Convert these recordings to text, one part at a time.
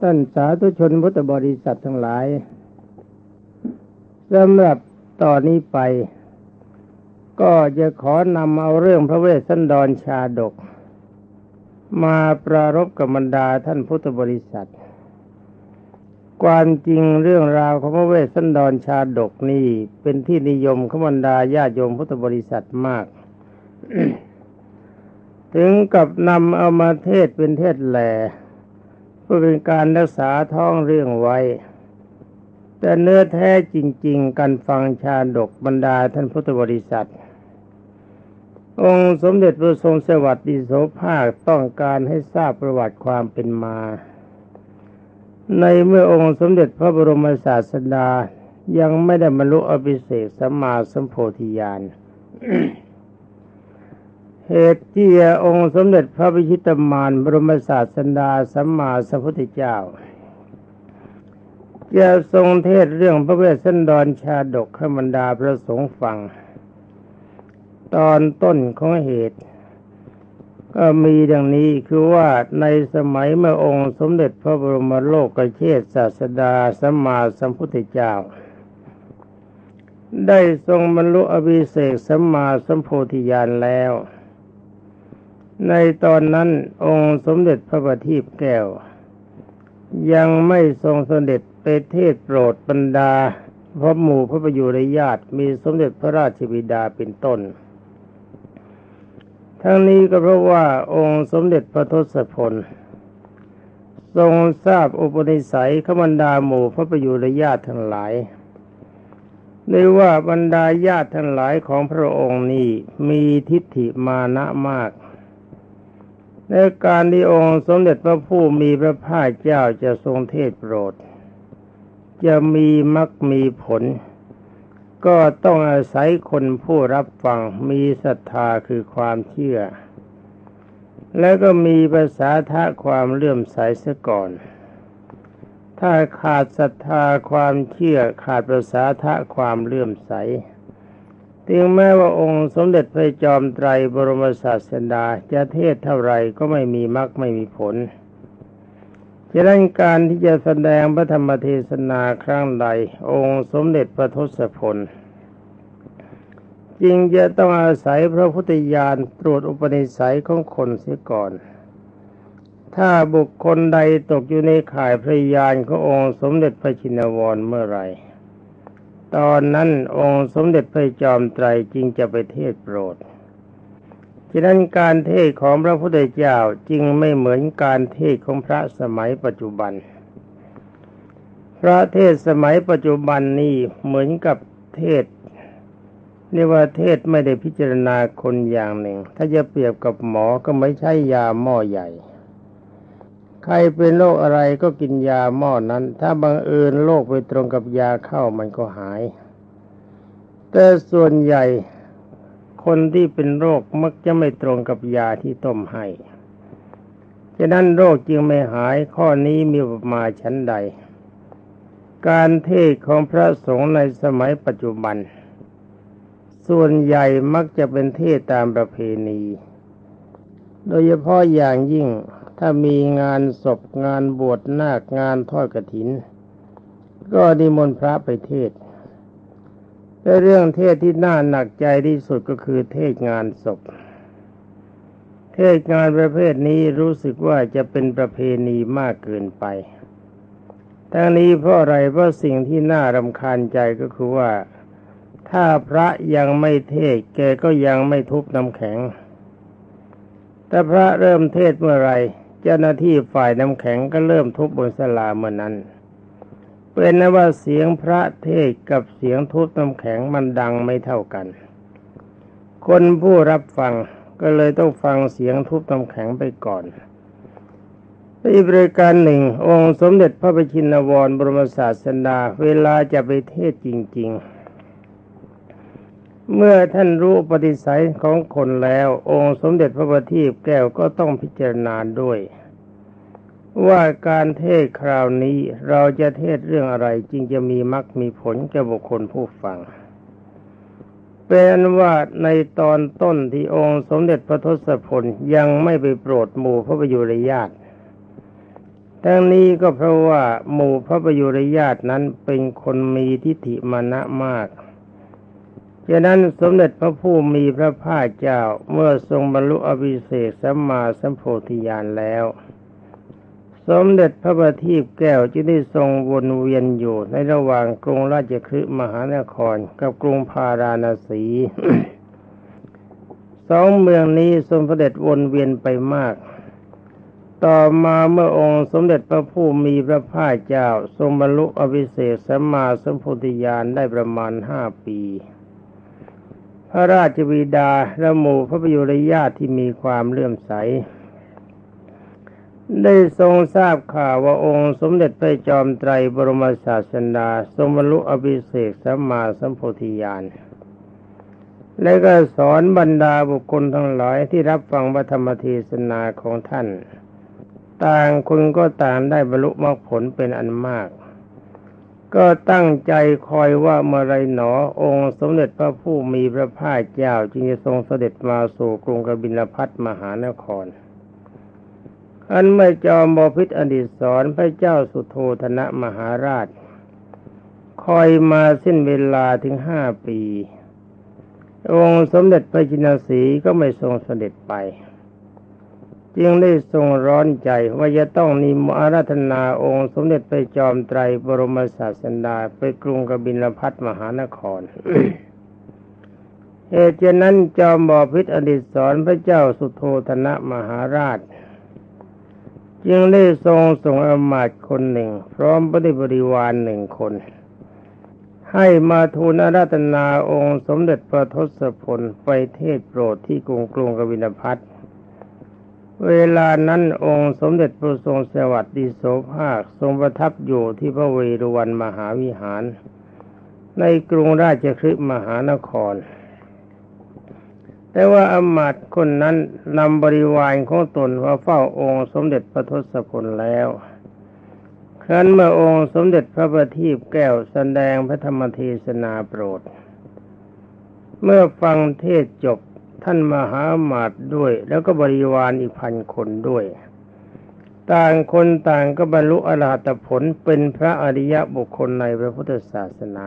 ท่านสาธุชนพุทธบริษัททั้งหลายสำหรับตอนนี้ไป ก็จะขอนำเอาเรื่องพระเวสสันดรชาดก มาปรารบกับบรรดาท่านพุทธบริษัท ความจริงเรื่องราวของพระเวสสันดรชาดกนี่เป็นที่นิยมของบรรดาญาโยมพุทธบริษัทมาก ถึงกับนำเอามาเทศเป็นเทศแหล่ เพื่อเป็นการรักษาท้องเรื่องไว้ แต่เนื้อแท้จริง ๆ การฟังชาดกบรรดาท่านพุทธบริษัท องค์สมเด็จพระทรงสวัสดิโสภาคต้องการให้ทราบประวัติความเป็นมา ในเมื่อองค์สมเด็จพระบรมศาสดายังไม่ได้บรรลุอภิเศกสัมมาสัมโพธิญาณ เหตุที่องค์สมเด็จพระพิชิตมารบรมศาสดาสัมมาสัมพุทธเจ้าจะทรงเทศเรื่องพระเวสสันดรชาดกขบรรดาพระสงฆ์ฟัง ตอนต้นของเหตุ ก็มีดังนี้คือว่าในสมัยเมื่อองค์สมเด็จพระบรมโลกเชษศาสดาสัมมาสัมพุทธเจ้า ได้ทรงบรรลุอภิเศกสัมมาสัมโพธิญาณแล้ว ในตอนนั้นองค์สมเด็จพระบัณฑิตแก้ว ยังไม่ทรงสเสด็จไปเทศโปรดบรรดาพระหมู่พระประยุรญาติมีสมเด็จพระราชบิดาเป็นต้น ทั้งนี้ก็เพราะว่าองค์สมเด็จพระทศพล ทรงทราบอุปนิสัยขบรรดาหมู่พระประยุรญาติทั้งหลายได้ว่าบรรดาญาติทั้งหลายของพระองค์นี้มีทิฏฐิมานะมาก ในการที่องค์สมเด็จพระผู้มีพระภาคเจ้าจะทรงเทศโปรด จะมีมักมีผล ก็ต้องอาศัยคนผู้รับฟังมีศรัทธาคือความเชื่อ แล้วก็มีภาษาทะความเลื่อมใสเสียก่อน ถ้าขาดศรัทธาความเชื่อขาดภาษาทะความเลื่อมใส ถึงแม้ว่าองค์สมเด็จพระจอมไตรบรมศาสดาจะเทศเท่าไรก็ไม่มีมรรคไม่มีผลฉะนั้นการที่จะแสดงพระธรรมเทศนาครั้งใด องค์สมเด็จพระทศพลจึงจะต้องอาศัยพระพุทธญาณตรวจอุปนิสัยของคนเสียก่อน ถ้าบุคคลใดตกอยู่ในข่ายพระญาณขององค์สมเด็จพระชินวรเมื่อไหร่ ตอนนั้นองค์สมเด็จพระจอมไตรจึงจะไปเทศโปรด ฉะนั้นการเทศของพระพุทธเจ้าจึงไม่เหมือนการเทศของพระสมัยปัจจุบัน พระเทศสมัยปัจจุบันนี้เหมือนกับเทศเรียกว่าเทศไม่ได้พิจารณาคนอย่างหนึ่ง ถ้าจะเปรียบกับหมอก็ไม่ใช่ยาหม้อใหญ่ ใครเป็นโรคอะไรก็กินยาหม้อนั้น ถ้าบังเอิญโรคไปตรงกับยาเข้ามันก็หาย แต่ส่วนใหญ่คนที่เป็นโรคมักจะไม่ตรงกับยาที่ต้มให้ฉะนั้นโรคจึงไม่หายข้อนี้มีมาชั้นใด การเทศของพระสงฆ์ในสมัยปัจจุบัน ส่วนใหญ่มักจะเป็นเทศตามประเพณี โดยเฉพาะอย่างยิ่ง ถ้ามีงานศพงานบวชนาคงานทอดกระถิน ก็นิมนต์พระไปเทศแต่เรื่องเทศที่น่าหนักใจที่สุดก็คือเทศงานศพ เทศงานประเภทนี้รู้สึกว่าจะเป็นประเพณีมากเกินไป ทั้งนี้เพราะอะไรเพราะสิ่งที่น่ารำคาญใจก็คือว่า ถ้าพระยังไม่เทศแกก็ยังไม่ทุบน้ำแข็ง แต่พระเริ่มเทศเมื่อไร จ้าหน้าที่ฝ่ายน้ำแข็งก็เริ่มทุบบนสลาเมื่อนั้น เป็นนะว่าเสียงพระเทศกับเสียงทุบน้ำแข็งมันดังไม่เท่ากัน คนผู้รับฟังก็เลยต้องฟังเสียงทุบน้ำแข็งไปก่อนอีกบริการหนึ่ง องค์สมเด็จพระบชินวรบรมศาสดาเวลาจะไปเทศจริง ๆ เมื่อท่านรู้ปฏิสัยของคนแล้ว องค์สมเด็จพระบัณฑิตแก้วก็ต้องพิจารณาด้วย ว่าการเทศคราวนี้เราจะเทศเรื่องอะไรจึงจะมีมรรคมีผลแก่บุคคลผู้ฟัง เป็นว่าในตอนต้นที่องค์สมเด็จพระทศพลยังไม่ไปโปรดหมู่พระประยุรญาติทั้งนี้ก็เพราะว่าหมู่พระประยุรญาตินั้นเป็นคนมีทิฏฐิมานะมากฉะนั้นสมเด็จพระผู้มีพระภาคเจ้าเมื่อทรงบรรลุอภิเศกสัมมาสัมโพธิญาณแล้ว สมเด็จพระบัณฑิตแก้วจึงได้ทรงวนเวียนอยู่ในระหว่างกรุงราชคฤห์มหานครกับกรุงพาราณสีสองเมืองนี้ทรงเสด็จวนเวียนไปมาก ต่อมาเมื่อองค์สมเด็จพระผู้มีพระภาคเจ้า ทรงบรรลุอภิเศกสัมมาสัมโพธิญาณได้ประมาณห้าปี พระราชบิดาและหมู่พระประยุรญาติที่มีความเลื่อมใส ได้ทรงทราบข่าวว่าองค์สมเด็จพระจอมไตรบรมศาสดาทรงบรรลุอภิเศกสัมมาสัมโพธิญาณและก็สอนบรรดาบุคคลทั้งหลายที่รับฟังพระธรรมเทศนาของท่าน ต่างคนก็ต่างได้บรรลุมรรคผลเป็นอันมาก ก็ตั้งใจคอยว่าเมื่อไรหนอ องค์สมเด็จพระผู้มีพระภาคเจ้าจึงจะทรงเสด็จมาสู่กรุงกบิลพัทมหานคร อันเมื่อจอมบพิษอดีตสอนพระเจ้าสุโธธนะมหาราช คอยมาสิ้นเวลาถึงห้าปี องค์สมเด็จพระจินสีก็ไม่ทรงเสด็จไป จึงได้ทรงร้อนใจว่าจะต้องนิมอาราธนาองค์สมเด็จไปจอมไตรบรมศาสดาไปกรุงกบิลพัทมหานครเหตุฉะนั้นจอมบอพิษอดิศรพระเจ้าสุโธธนะมหาราช จึงได้ทรงส่งอมาตคนหนึ่ง พร้อมปฏิบริวารหนึ่งคน ให้มาทูลอาราธนาองค์สมเด็จพระทศพลไปเทศโปรดที่กรุงกรุงกบิลพัทเวลานั้นองค์สมเด็จพระทรงสวัสดิโสภาคทรงประทับอยู่ที่พระเวรุวันมหาวิหาร ในกรุงราชคฤห์มหานคร แต่ว่าอมาตคนนั้นนำบริวารของตนมาเฝ้าองค์สมเด็จพระทศพลแล้ว ครั้นเมื่อองค์สมเด็จพระบัณฑิตแก้วแสดงพระธรรมเทศนาโปรด เมื่อฟังเทศจบท่านมหามาตด้วย แล้วก็บริวารอีกพันคนด้วย ต่างคนต่างก็บรรลุอรหัตผลเป็นพระอริยบุคคลในพระพุทธศาสนา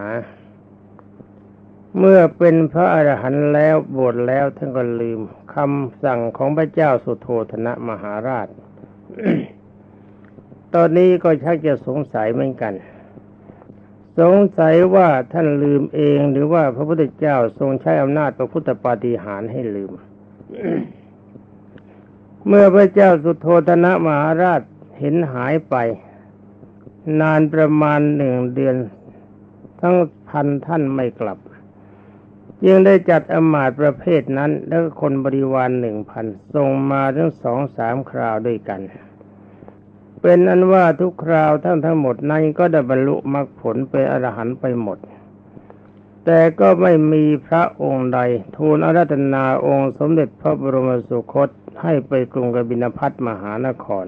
เมื่อเป็นพระอรหันต์แล้วบวชแล้วท่านก็ลืมคำสั่งของพระเจ้าสุโธธนะมหาราช ตอนนี้ก็ชักจะสงสัยเหมือนกัน สงสัยว่าท่านลืมเองหรือว่าพระพุทธเจ้าทรงใช้อำนาจพระพุทธปาฏิหาริย์ให้ลืม เมื่อพระเจ้าสุโธธนะมหาราชเห็นหายไป นานประมาณหนึ่งเดือน ทั้งพันท่านไม่กลับ ยังได้จัดอมาตประเภทนั้น แล้วคนบริวารหนึ่งพันส่งมาทั้งสองสามคราวด้วยกัน เป็นอันว่าทุกคราวทั้งทั้งหมดนั้นก็ได้บรรลุมรรคผลเป็นอรหันต์ไปหมด แต่ก็ไม่มีพระองค์ใด ทูลอาราธนาองค์สมเด็จพระบรมสุคตให้ไปกรุงกบินพัทมหานคร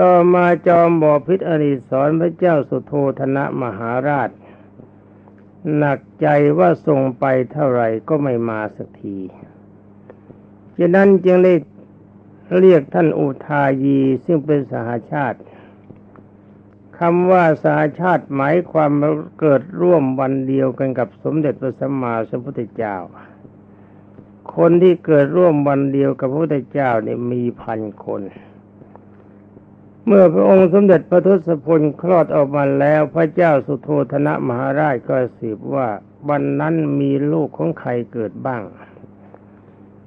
ต่อมาจอมบอพิษอริสอนพระเจ้าสุโธธนะมหาราช หนักใจว่าส่งไปเท่าไหร่ก็ไม่มาสักทีฉะนั้นจึงได้เรียกท่านอุทายีซึ่งเป็นสหาชาติคำว่าสหาชาติหมายความเกิดร่วมวันเดียวกันกับสมเด็จพระสัมมาสัมพุทธเจ้า คนที่เกิดร่วมวันเดียวกับพระพุทธเจ้าเนี่ยมีพันคน เมื่อพระองค์สมเด็จพระทศพลคลอดออกมาแล้วพระเจ้าสุโธธนะมหาราชก็สืบว่าวันนั้นมีลูกของใครเกิดบ้าง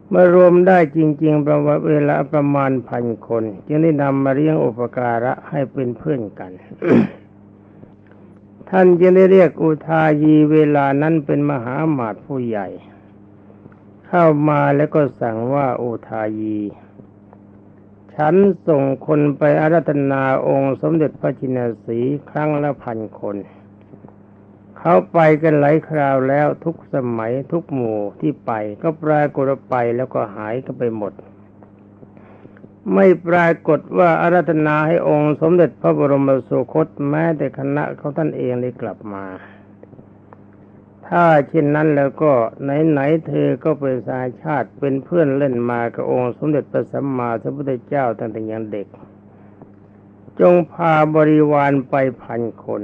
เมื่อรวมได้จริง ๆ ประวัติเวลาประมาณพันคน จึงได้นำมาเลี้ยงอุปการะให้เป็นเพื่อนกัน ท่านจึงได้เรียกอุทายีเวลานั้นเป็นมหาหมาตผู้ใหญ่ เข้ามาแล้วก็สั่งว่าอุทายี ฉันส่งคนไปอารัธนาองค์สมเด็จพระจินสีครั้งละพันคน เขาไปกันหลายคราวแล้วทุกสมัยทุกหมู่ที่ไปก็ปรากฏไปแล้วก็หายก็ไปหมด ไม่ปรากฏว่าอารัธนาให้องค์สมเด็จพระบรมสุคตแม้แต่คณะเขาท่านเองได้กลับมา ถ้าเช่นนั้นแล้วก็ไหนๆเธอก็เป็นสายชาติเป็นเพื่อนเล่นมากับองค์สมเด็จพระสัมมาสัมพุทธเจ้าตั้งแต่ยังเด็ก จงพาบริวารไปพันคน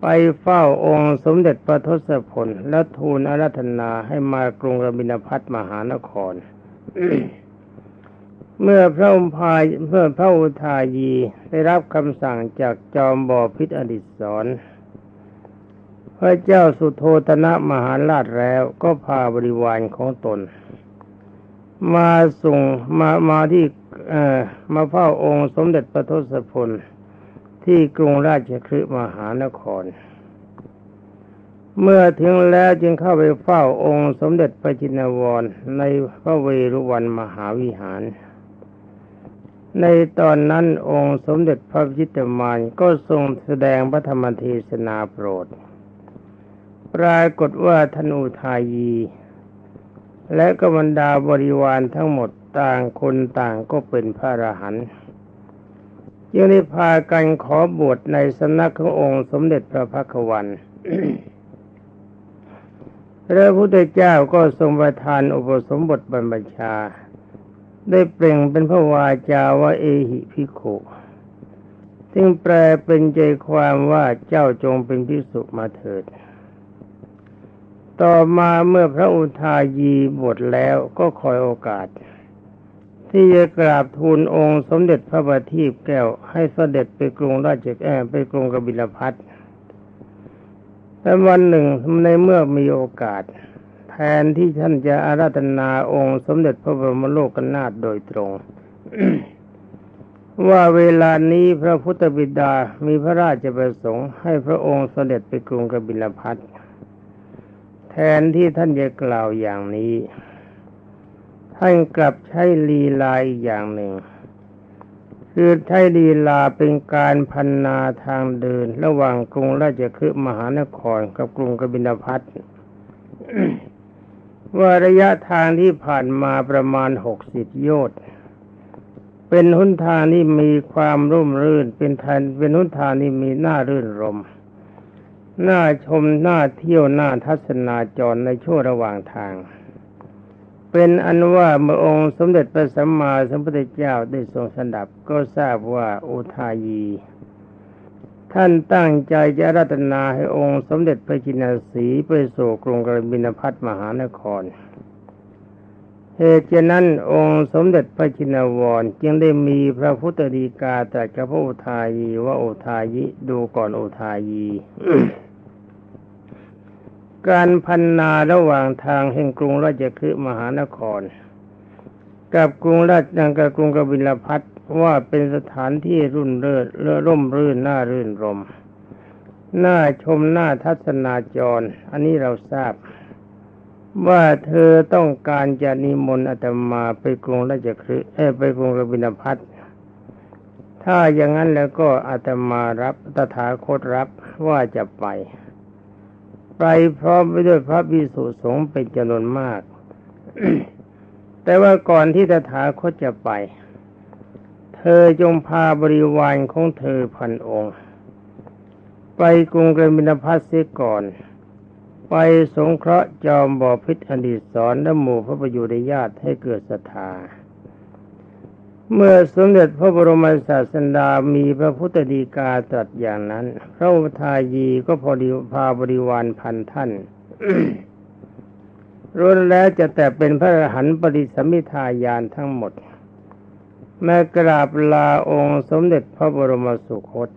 ไปเฝ้าองค์สมเด็จพระทศพลและทูลอาราธนาให้มากรุงรบินพัทมหานคร เมื่อพระอุพายเมื่อพระอุทายีได้รับคำสั่งจากจอมบอพิษอดิศร พระเจ้าสุโธธนะมหาราชแล้วก็พาบริวารของตน มาส่งมามาที่เอ่อมาเฝ้าองค์สมเด็จพระทศพลที่กรุงราชคฤห์มหานคร เมื่อถึงแล้วจึงเข้าไปเฝ้าองค์สมเด็จพระจินวรในพระเวรุวันมหาวิหาร ในตอนนั้นองค์สมเด็จพระพิตมารก็ทรงแสดงพระธรรมเทศนาโปรด ปรากฏว่าธนูทายี และกบรรดาบริวารทั้งหมดต่างคนต่างก็เป็นพระอรหันต์ยังได้พากันขอบวชในสำนักขององค์สมเด็จพระพักวันพระพุทธเจ้าก็ทรงประทานอุปสมบทบรรพชา ได้เปล่งเป็นพระวาจาว่าเอหิพิโขซึ่งแปลเป็นใจความว่าเจ้าจงเป็นพิสุมาเถิด ต่อมาเมื่อพระอุทายีบวชแล้วก็คอยโอกาส ที่จะกราบทูลองค์สมเด็จพระบัณฑิตแก้วให้เสด็จไปกรุงราชแอ่ไปกรุงกบิลพัทแต่วันหนึ่งในเมื่อมีโอกาส แทนที่ท่านจะอาราธนาองค์สมเด็จพระบรมโลกนาถโดยตรง ว่าเวลานี้พระพุทธบิดามีพระราชประสงค์ให้พระองค์เสด็จไปกรุงกบิลพัท แทนที่ท่านจะกล่าวอย่างนี้ ท่านกลับใช้ลีลาอีกอย่างหนึ่ง คือใช้ลีลาเป็นการพันนาทางเดิน ระหว่างกรุงราชคฤห์มหานครกับกรุงกบิลพัทว่าระยะทางที่ผ่านมาประมาณหกสิบโยชน์เป็นหนทางที่มีความร่มรื่น เป็นทางเป็นหนทางที่มีหน้ารื่นรม น่าชมน่าเที่ยวน่าทัศนาจรในช่วงระหว่างทาง เป็นอันว่าเมื่อองค์สมเด็จพระสัมมาสัมพุทธเจ้าได้ทรงสดับก็ทราบว่าอุทายี ท่านตั้งใจจะรัตนาให้องค์สมเด็จพระจินสีไปสู่กรุงกบินพัทมหานครเหตุฉะนั้นองค์สมเด็จพระจินวรจึงได้มีพระพุทธดีกาตรัสกับพระอุทายีว่าอุทายิดูก่อนอุทายี การพันนาระหว่างทางแห่งกรุงราชคฤห์มหานคร กับกรุงราชกับกรุงกบิลพัทว่าเป็นสถานที่รุ่นเริศเลื่อร่มรื่นน่ารื่นรมน่าชมน่าทัศนาจร อันนี้เราทราบ ว่าเธอต้องการจะนิมนต์อาตมาไปกรุงราชคฤห์ไปกรุงกบิลพัทถ้าอย่างนั้นแล้วก็อาตมารับตถาคตรับว่าจะไป ไปพร้อมไปด้วยพระภิกษุสงฆ์เป็นจำนวนมาก แต่ว่าก่อนที่ตถาคตจะไป เธอจงพาบริวารของเธอพันองค์ ไปกรุงกบินพัทเสียก่อน ไปสงเคราะห์จอมบ่อพิษอดีตสอนและหมู่พระประยุรญาติให้เกิดศรัทธา เมื่อสมเด็จพระบรมศาสดามีพระพุทธดีกาตรัสอย่างนั้น พระอุทายีก็พอดีพาบริวารพันท่านรุนแล้วจะแต่เป็นพระอรหันต์ปริสมมิทายานทั้งหมด แม้กราบลาองค์สมเด็จพระบรมสุคต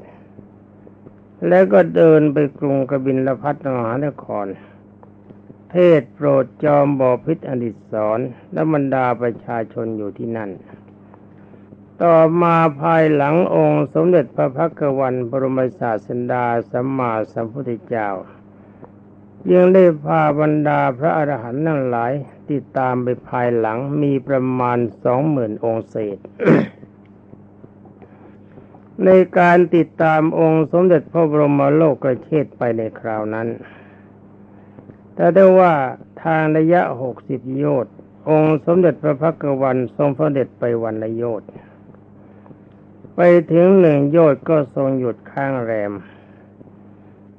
แล้วก็เดินไปกรุงกบินลพัทมหานคร เทศโปรดจอมบอพิษอดิศสอนและบรรดาประชาชนอยู่ที่นั่น ต่อมาภายหลังองค์สมเด็จพระพักวันบรมศาสดาสัมมาสัมพุทธเจ้ายังได้พาบรรดาพระอรหันต์ทั้งหลาย ติดตามไปภายหลังมีประมาณสองหมื่นองค์เศษ ในการติดตามองค์สมเด็จพระบรมโลกกระเชษไปในคราวนั้น แต่ได้ว่าทางระยะหกสิบโยชน์องค์สมเด็จพระพักวันทรงเด็จไปวันละโยชน์ ไปถึงหนึ่งโยชน์ก็ทรงหยุดข้างแรม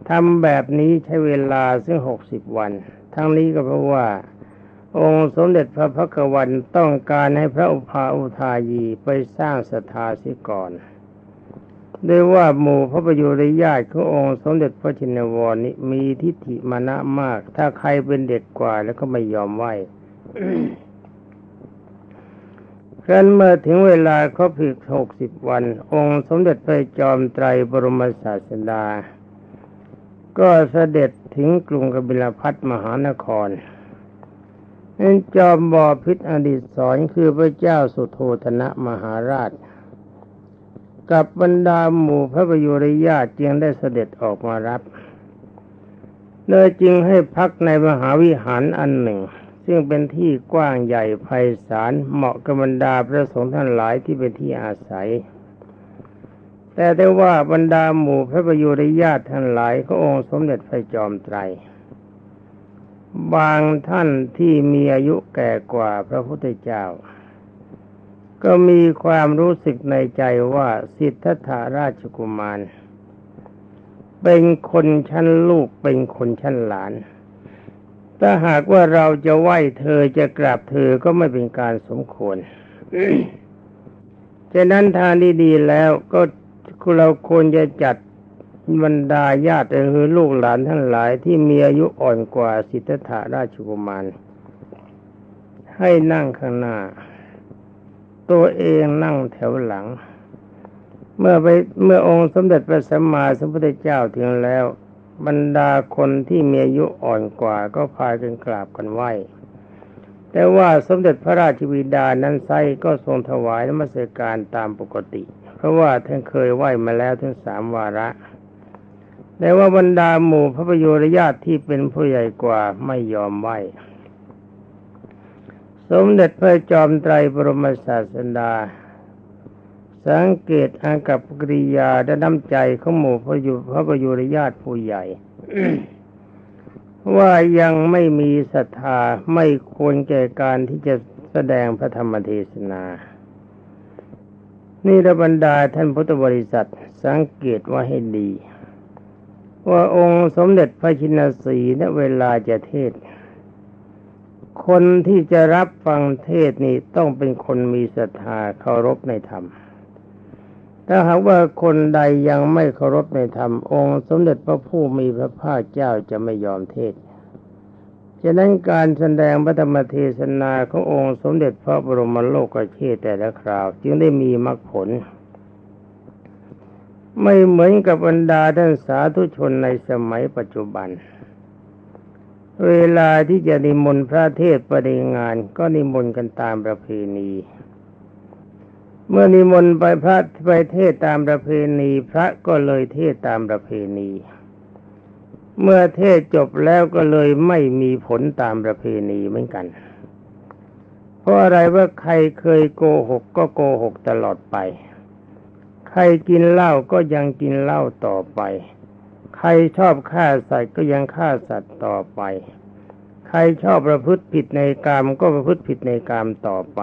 ทำแบบนี้ใช้เวลาซึ่งหกสิบวัน ทั้งนี้ก็เพราะว่า องค์สมเด็จพระพักวันต้องการให้พระอุปาอุทายีไปสร้างศรัทธาเสียก่อนด้วยว่าหมู่พระประยุรญาติขององค์สมเด็จพระชินวรนี้มีทิฏฐิมานะมาก ถ้าใครเป็นเด็กกว่าแล้วก็ไม่ยอมไหว ครั้นเมื่อถึงเวลาครบอีกหกสิบวัน องค์สมเด็จพระจอมไตรบรมศาสดา ก็เสด็จถึงกรุงกบิลพัทมหานครนั่นจอมบอพิษอดีตสอนคือพระเจ้าสุโธธนะมหาราช กับบรรดาหมู่พระประยุรญาติจึงได้เสด็จออกมารับเลยจึงให้พักในมหาวิหารอันหนึ่ง ซึ่งเป็นที่กว้างใหญ่ไพศาลเหมาะกับบรรดาพระสงฆ์ท่านหลายที่เป็นที่อาศัย แต่ได้ว่าบรรดาหมู่พระประยุรญาติท่านหลายขององค์สมเด็จพระจอมไตร บางท่านที่มีอายุแก่กว่าพระพุทธเจ้า ก็มีความรู้สึกในใจว่าสิทธัตถาราชกุมาร เป็นคนชั้นลูกเป็นคนชั้นหลาน ถ้าหากว่าเราจะไหว้เธอจะกราบเธอก็ไม่เป็นการสมควรฉะนั้นทางดีๆแล้วก็เราควรจะจัดบรรดาญาติหรือลูกหลานทั้งหลายที่มีอายุอ่อนกว่าสิทธัตถาราชกุมารให้นั่งข้างหน้า ตัวเองนั่งแถวหลัง เมื่อไปเมื่อองค์สมเด็จพระสัมมาสัมพุทธเจ้าถึงแล้ว บรรดาคนที่มีอายุอ่อนกว่าก็พากันกราบกันไหวแต่ว่าสมเด็จพระราชบิดานั้นไซก็ทรงถวายนมัสการตามปกติ เพราะว่าท่านเคยไหวมาแล้วถึงสามวาระ แต่ว่าบรรดาหมู่พระประโยชน์ญาติที่เป็นผู้ใหญ่กว่าไม่ยอมไหวสมเด็จพระจอมไตรบรมศาสดา สังเกตอากับกริยาและน้ำใจของหมู่พระยุพระประยุรญาติผู้ใหญ่ ว่ายังไม่มีศรัทธาไม่ควรแก่การที่จะแสดงพระธรรมเทศนา นี่ระบรรดาท่านพุทธบริษัทสังเกตว่าให้ดี ว่าองค์สมเด็จพระชินสีณเวลาจะเทศ คนที่จะรับฟังเทศนี่ต้องเป็นคนมีศรัทธาเคารพในธรรม ถ้าหากว่าคนใดยังไม่เคารพในธรรมองค์สมเด็จพระผู้มีพระภาคเจ้าจะไม่ยอมเทศฉะนั้นการแสดงพระธรรมเทศนาขององค์สมเด็จพระบรมโลกเชษแต่ละคราว จึงได้มีมรรคผล ไม่เหมือนกับบรรดาท่านสาธุชนในสมัยปัจจุบัน เวลาที่จะนิมนต์พระเทศประเดงานก็นิมนต์กันตามประเพณี เมื่อนิมนต์ไปพระไปเทศตามประเพณีพระก็เลยเทศตามประเพณี เมื่อเทศจบแล้วก็เลยไม่มีผลตามประเพณีเหมือนกัน เพราะอะไรว่าใครเคยโกหกก็โกหกตลอดไป ใครกินเหล้าก็ยังกินเหล้าต่อไป ใครชอบฆ่าสัตว์ก็ยังฆ่าสัตว์ต่อไป ใครชอบประพฤติผิดในกรรมก็ประพฤติผิดในกรรมต่อไป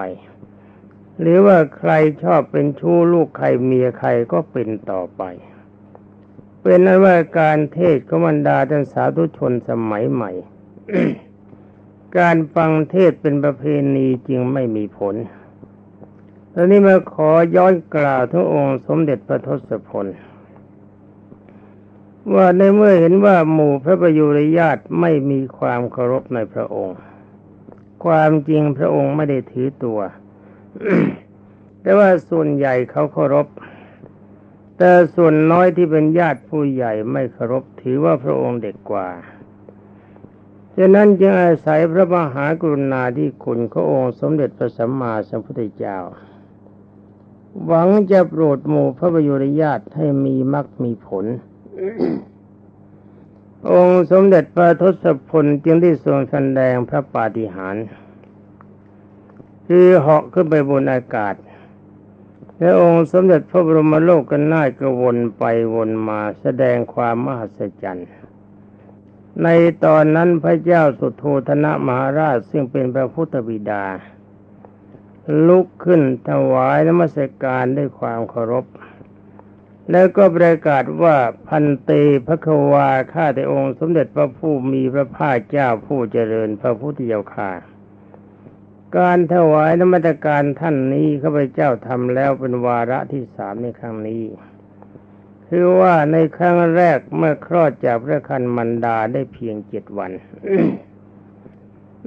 หรือว่าใครชอบเป็นชู้ลูกใครเมียใครก็เป็นต่อไป เป็นนั้นว่าการเทศน์ของบรรดาท่านสาธุชนสมัยใหม่ การฟังเทศเป็นประเพณีจึงไม่มีผลตอนนี้มาขอย้อนกล่าวถึงองค์สมเด็จพระทศพลว่าในเมื่อเห็นว่าหมู่พระประยุรญาติไม่มีความเคารพในพระองค์ ความจริงพระองค์ไม่ได้ถือตัว แต่ว่าส่วนใหญ่เขาเคารพ แต่ส่วนน้อยที่เป็นญาติผู้ใหญ่ไม่เคารพถือว่าพระองค์เด็กกว่าฉะนั้นจึงอาศัยพระมหากรุณาธิคุณขององค์สมเด็จพระสัมมาสัมพุทธเจ้า หวังจะโปรดหมู่พระประยุรญาติให้มีมรรคมีผล องค์สมเด็จพระทศพลจึงได้ทรงแสดงพระปาฏิหาริย์ คือเหาะขึ้นไปบนอากาศและองค์สมเด็จพระบรมโลกกันนาก็วนไปวนมาแสดงความมหัศจรรย์ ในตอนนั้นพระเจ้าสุโธธนะมหาราชซึ่งเป็นพระพุทธบิดา ลุกขึ้นถวายนมัสการด้วยความเคารพ แล้วก็ประกาศว่าพันเตพระควาข้าแต่องค์สมเด็จพระผู้มีพระภาคเจ้าผู้เจริญพระพุทธเจ้าค่า การถวายนมัสการท่านนี้ข้าพเจ้าทำแล้วเป็นวาระที่สามในครั้งนี้ คือว่าในครั้งแรกเมื่อคลอดจากพระคันมันดาได้เพียงเจ็ดวัน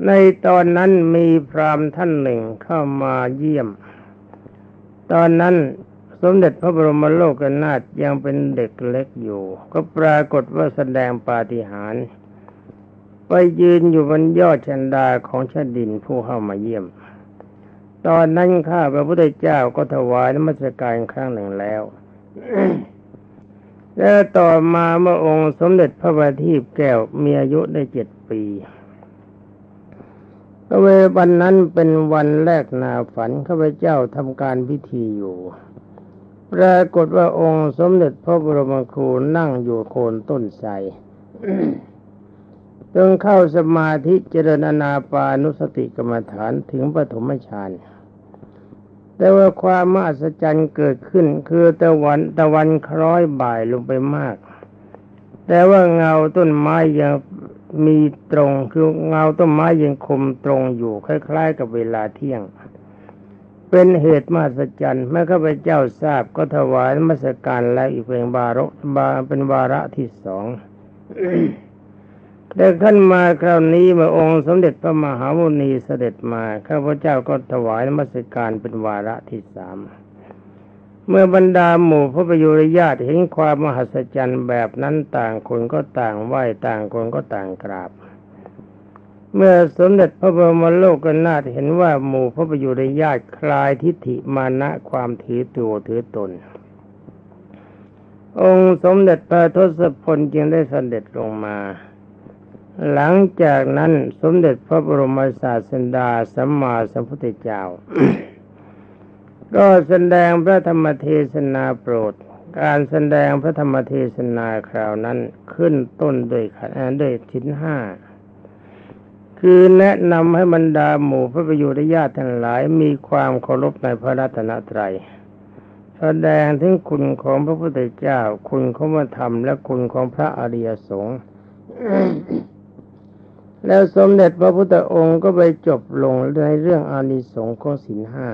ในตอนนั้นมีพรามท่านหนึ่งเข้ามาเยี่ยม ตอนนั้นสมเด็จพระบรมโลกนาถยังเป็นเด็กเล็กอยู่ ก็ปรากฏว่าแสดงปาฏิหาริย์ ไปยืนอยู่บนยอดชันดาของชาดินผู้เข้ามาเยี่ยม ตอนนั้นข้าพระพุทธเจ้าก็ถวายนมัสการครั้งหนึ่งแล้ว แล้วต่อมาเมื่อองค์สมเด็จพระบัณฑิตแก้วมีอายุได้เจ็ดปีก็เววันนั้นเป็นวันแรกนาฝันข้าพเจ้าทำการพิธีอยู่ ปรากฏว่าองค์สมเด็จพระบรมครูนั่งอยู่โคนต้นไทร จงเข้าสมาธิเจริญนาปานุสติกรรมฐานถึงปฐมฌานแต่ว่าความมหัศจรรย์เกิดขึ้นคือตะวันตะวันคล้อยบ่ายลงไปมาก แต่ว่าเงาต้นไม้ยังมีตรงคือเงาต้นไม้ยังคมตรงอยู่คล้าย ๆ กับเวลาเที่ยง เป็นเหตุมหัศจรรย์เมื่อข้าพเจ้าทราบก็ถวายมัสการแล้วอีกเป็นบารกบาเป็นวาระที่สอง แต่ขั้นมาคราวนี้เมื่อองค์สมเด็จพระมหาวุณีเสด็จมาข้าพเจ้าก็ถวายนมัสการเป็นวาระที่สามเมื่อบรรดาหมู่พระประยุรญาติเห็นความมหัศจรรย์แบบนั้นต่างคนก็ต่างไหว้ต่างคนก็ต่างกราบ เมื่อสมเด็จพระบรมโลกนาถเห็นว่าหมู่พระประยุรญาติคลายทิฏฐิมานะความถือตัวถือตน องค์สมเด็จพระทศพลจึงได้เสด็จลงมา หลังจากนั้นสมเด็จพระบรมศาสดาสัมมาสัมพุทธเจ้า ก็แสดงพระธรรมเทศนาโปรด การแสดงพระธรรมเทศนาคราวนั้นขึ้นต้นด้วยขันด้วยชิ้นห้าคือแนะนำให้บรรดาหมู่พระประยุรญาติทั้งหลายมีความเคารพในพระรัตนตรัยแสดงถึงคุณของพระพุทธเจ้า คุณของพระธรรมและคุณของพระอริยสงฆ์ แล้วสมเด็จพระพุทธองค์ก็ไปจบลงในเรื่องอานิสงส์ของสินห้า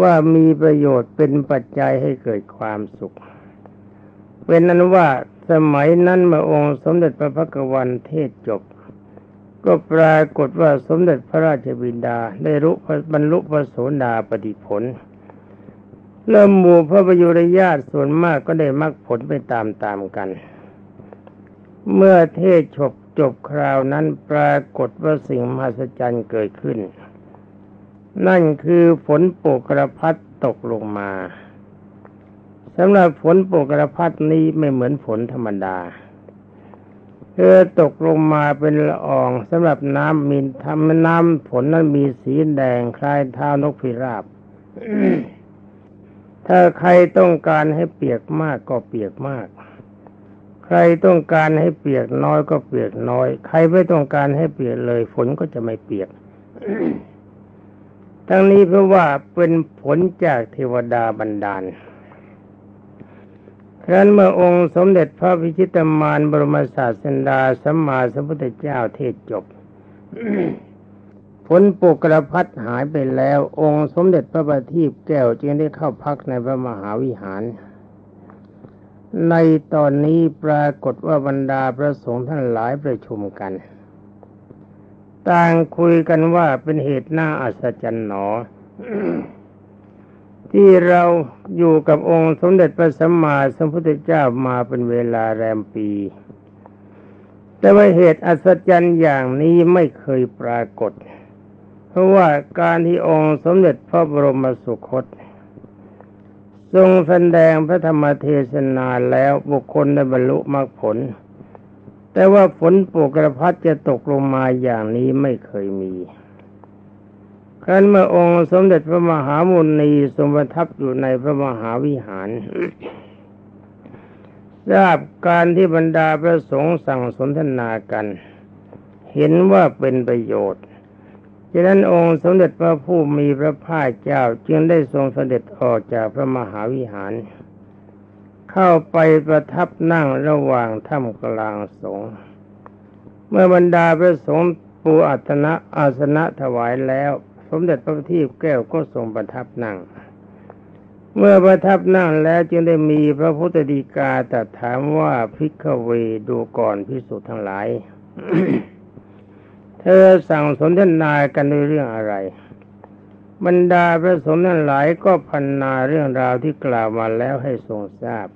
ว่ามีประโยชน์เป็นปัจจัยให้เกิดความสุข เป็นนั้นว่าสมัยนั้นเมื่อองค์สมเด็จพระพักวันเทศจบ ก็ปรากฏว่าสมเด็จพระราชบิดาได้รู้บรรลุพระโสดาปฏิผลเริ่มหมู่พระประยุรญาติส่วนมากก็ได้มรรคผลไปตามๆกัน เมื่อเทศจบ จบคราวนั้นปรากฏว่าสิ่งมหัศจรรย์เกิดขึ้น นั่นคือฝนโปกระพัดตกลงมาสำหรับฝนโปกระพัดนี้ไม่เหมือนฝนธรรมดาเธอตกลงมาเป็นละอองสำหรับน้ำมีทำน้ำฝนนั้นมีสีแดงคล้ายเท้านกพิราบ ถ้าใครต้องการให้เปียกมากก็เปียกมาก รต้องการให้เปียกน้อยก็เปียกน้อย ใครไม่ต้องการให้เปียกเลย ฝนก็จะไม่เปียก ทั้งนี้เพราะว่าเป็นผลจากเทวดาบันดาลครั้นเมื่อองค์สมเด็จพระพิชิตมารบรมศาสดาสัมมาสัมพุทธเจ้าเทศจบผลปุกระพัดหายไปแล้ว องค์สมเด็จพระบัณฑิตแก้วจึงได้เข้าพักในพระมหาวิหาร ในตอนนี้ปรากฏว่าบรรดาพระสงฆ์ท่านหลายประชุมกัน ต่างคุยกันว่าเป็นเหตุน่าอัศจรรย์หนอ ที่เราอยู่กับองค์สมเด็จพระสัมมาสัมพุทธเจ้ามาเป็นเวลาแรมปี แต่ว่าเหตุอัศจรรย์อย่างนี้ไม่เคยปรากฏ เพราะว่าการที่องค์สมเด็จพระบรมสุคต ทรงแสดงพระธรรมเทศนาแล้วบุคคลได้บรรลุมรรคผล แต่ว่าฝนปกระพัดจะตกลงมาอย่างนี้ไม่เคยมีครั้นเมื่อองค์สมเด็จพระมหามุนีทรงประทับอยู่ในพระมหาวิหารทราบการที่บรรดาพระสงฆ์สั่งสนทนากัน เห็นว่าเป็นประโยชน์ ฉะนั้นองค์สมเด็จพระผู้มีพระภาคเจ้าจึงได้ทรงเสด็จออกจากพระมหาวิหาร เข้าไปประทับนั่งระหว่างถ้ำกลางสงฆ์เมื่อบรรดาพระสงฆ์ปูอัตนะอาสนะถวายแล้ว สมเด็จพระทีพแก้วก็ทรงประทับนั่ง เมื่อประทับนั่งแล้วจึงได้มีพระพุทธดีกาตรัสถามว่าพิกเวดูก่อนพิสุทั้งหลาย เธอสั่งสนทนากันด้วยเรื่องอะไร บรรดาพระสงฆ์ทั้งหลายก็พันนาเรื่องราวที่กล่าวมาแล้วให้ทรงทราบ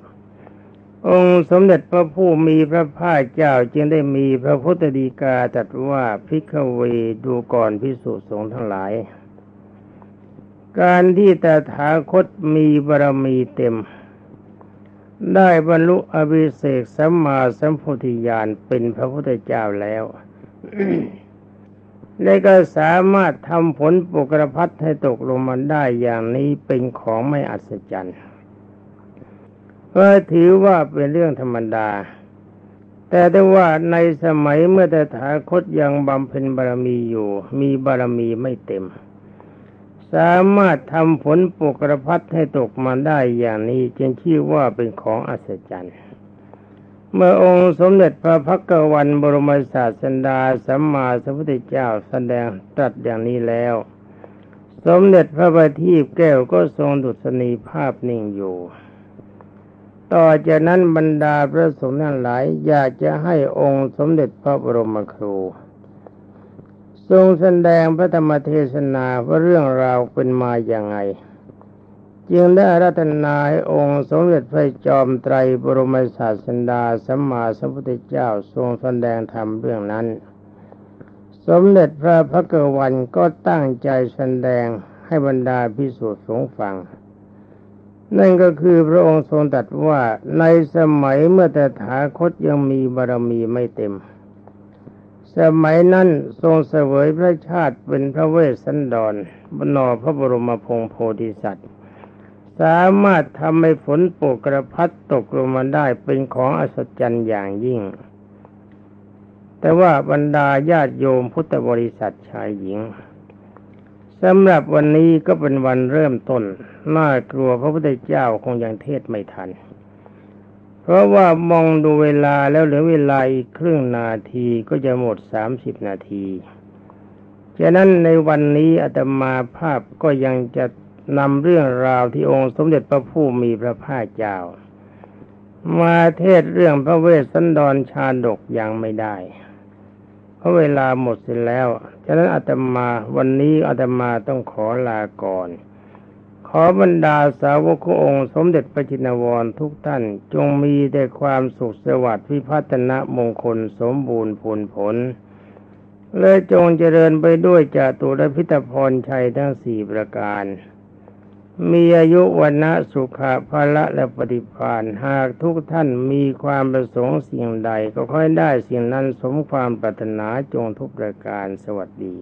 องค์สมเด็จพระผู้มีพระภาคเจ้าจึงได้มีพระพุทธดีกาตรัสว่าพิกเวดูก่อนพิสุสงฆ์ทั้งหลาย การที่ตถาคตมีบารมีเต็มได้บรรลุอภิเศกสัมมาสัมโพธิญาณเป็นพระพุทธเจ้าแล้ว และก็สามารถทำผลปกรพัฒให้ตกลงมาได้อย่างนี้เป็นของไม่อัศจรรย์เพราะถือว่าเป็นเรื่องธรรมดา แต่ได้ว่าในสมัยเมื่อแต่ถาคตยังบำเพ็ญบารมีอยู่ มีบารมีไม่เต็ม สามารถทำผลปกรพัฒให้ตกมาได้อย่างนี้จึงชื่อว่าเป็นของอัศจรรย์ เมื่อองค์สมเด็จพระพักกวันบรมศาสดาสัมมาสัมพุทธเจ้าแสดงตรัสอย่างนี้แล้ว สมเด็จพระบัณฑิตแก้วก็ทรงดุษณีภาพนิ่งอยู่ ต่อจากนั้นบรรดาพระสงฆ์ทั้งหลายอยากจะให้องค์สมเด็จพระบรมครู ทรงแสดงพระธรรมเทศนาว่าเรื่องราวเป็นมาอย่างไง จึงได้รัตนาให้องค์สมเด็จพระจอมไตรบรมศาสดาสัมมาสัมพุทธเจ้าทรงแสดงธรรมเรื่องนั้น สมเด็จพระพักวันก็ตั้งใจแสดงให้บรรดาพิสุทธิ์สงฟัง นั่นก็คือพระองค์ทรงตรัสว่าในสมัยเมื่อแต่ถาคตยังมีบารมีไม่เต็ม สมัยนั้นทรงเสวยพระชาติเป็นพระเวสสันดรบนอพระบรมพงศ์โพธิสัตว์ สามารถทำให้ฝนโปกกระพัดตกลงมาได้เป็นของอัศจรรย์อย่างยิ่ง แต่ว่าบรรดาญาติโยมพุทธบริษัทชายหญิงสำหรับวันนี้ก็เป็นวันเริ่มต้นน่ากลัวพระพุทธเจ้าคงยังเทศไม่ทัน เพราะว่ามองดูเวลาแล้วเหลือเวลาอีกครึ่งนาทีก็จะหมดสามสิบนาทีฉะนั้นในวันนี้อาตมาภาพก็ยังจะ นำเรื่องราวที่องค์สมเด็จพระผู้มีพระภาคเจ้า มาเทศเรื่องพระเวสสันดรชาดกยังไม่ได้ เพราะเวลาหมดเสร็จแล้ว ฉะนั้นอาตมาวันนี้อาตมาต้องขอลาก่อน ขอบรรดาสาวกขององค์สมเด็จพระจินวรทุกท่านจงมีแต่ความสุขสวัสดิ์พิพัฒนะมงคลสมบูรณ์ผลผลและจงเจริญไปด้วยจตุรพิตพรชัยทั้งสี่ประการ มีอายุวันนะสุขะภละและปฏิภาณหากทุกท่านมีความประสงค์สิ่งใดก็ค่อยได้สิ่งนั้นสมความปรารถนาจงทุกประการสวัสดี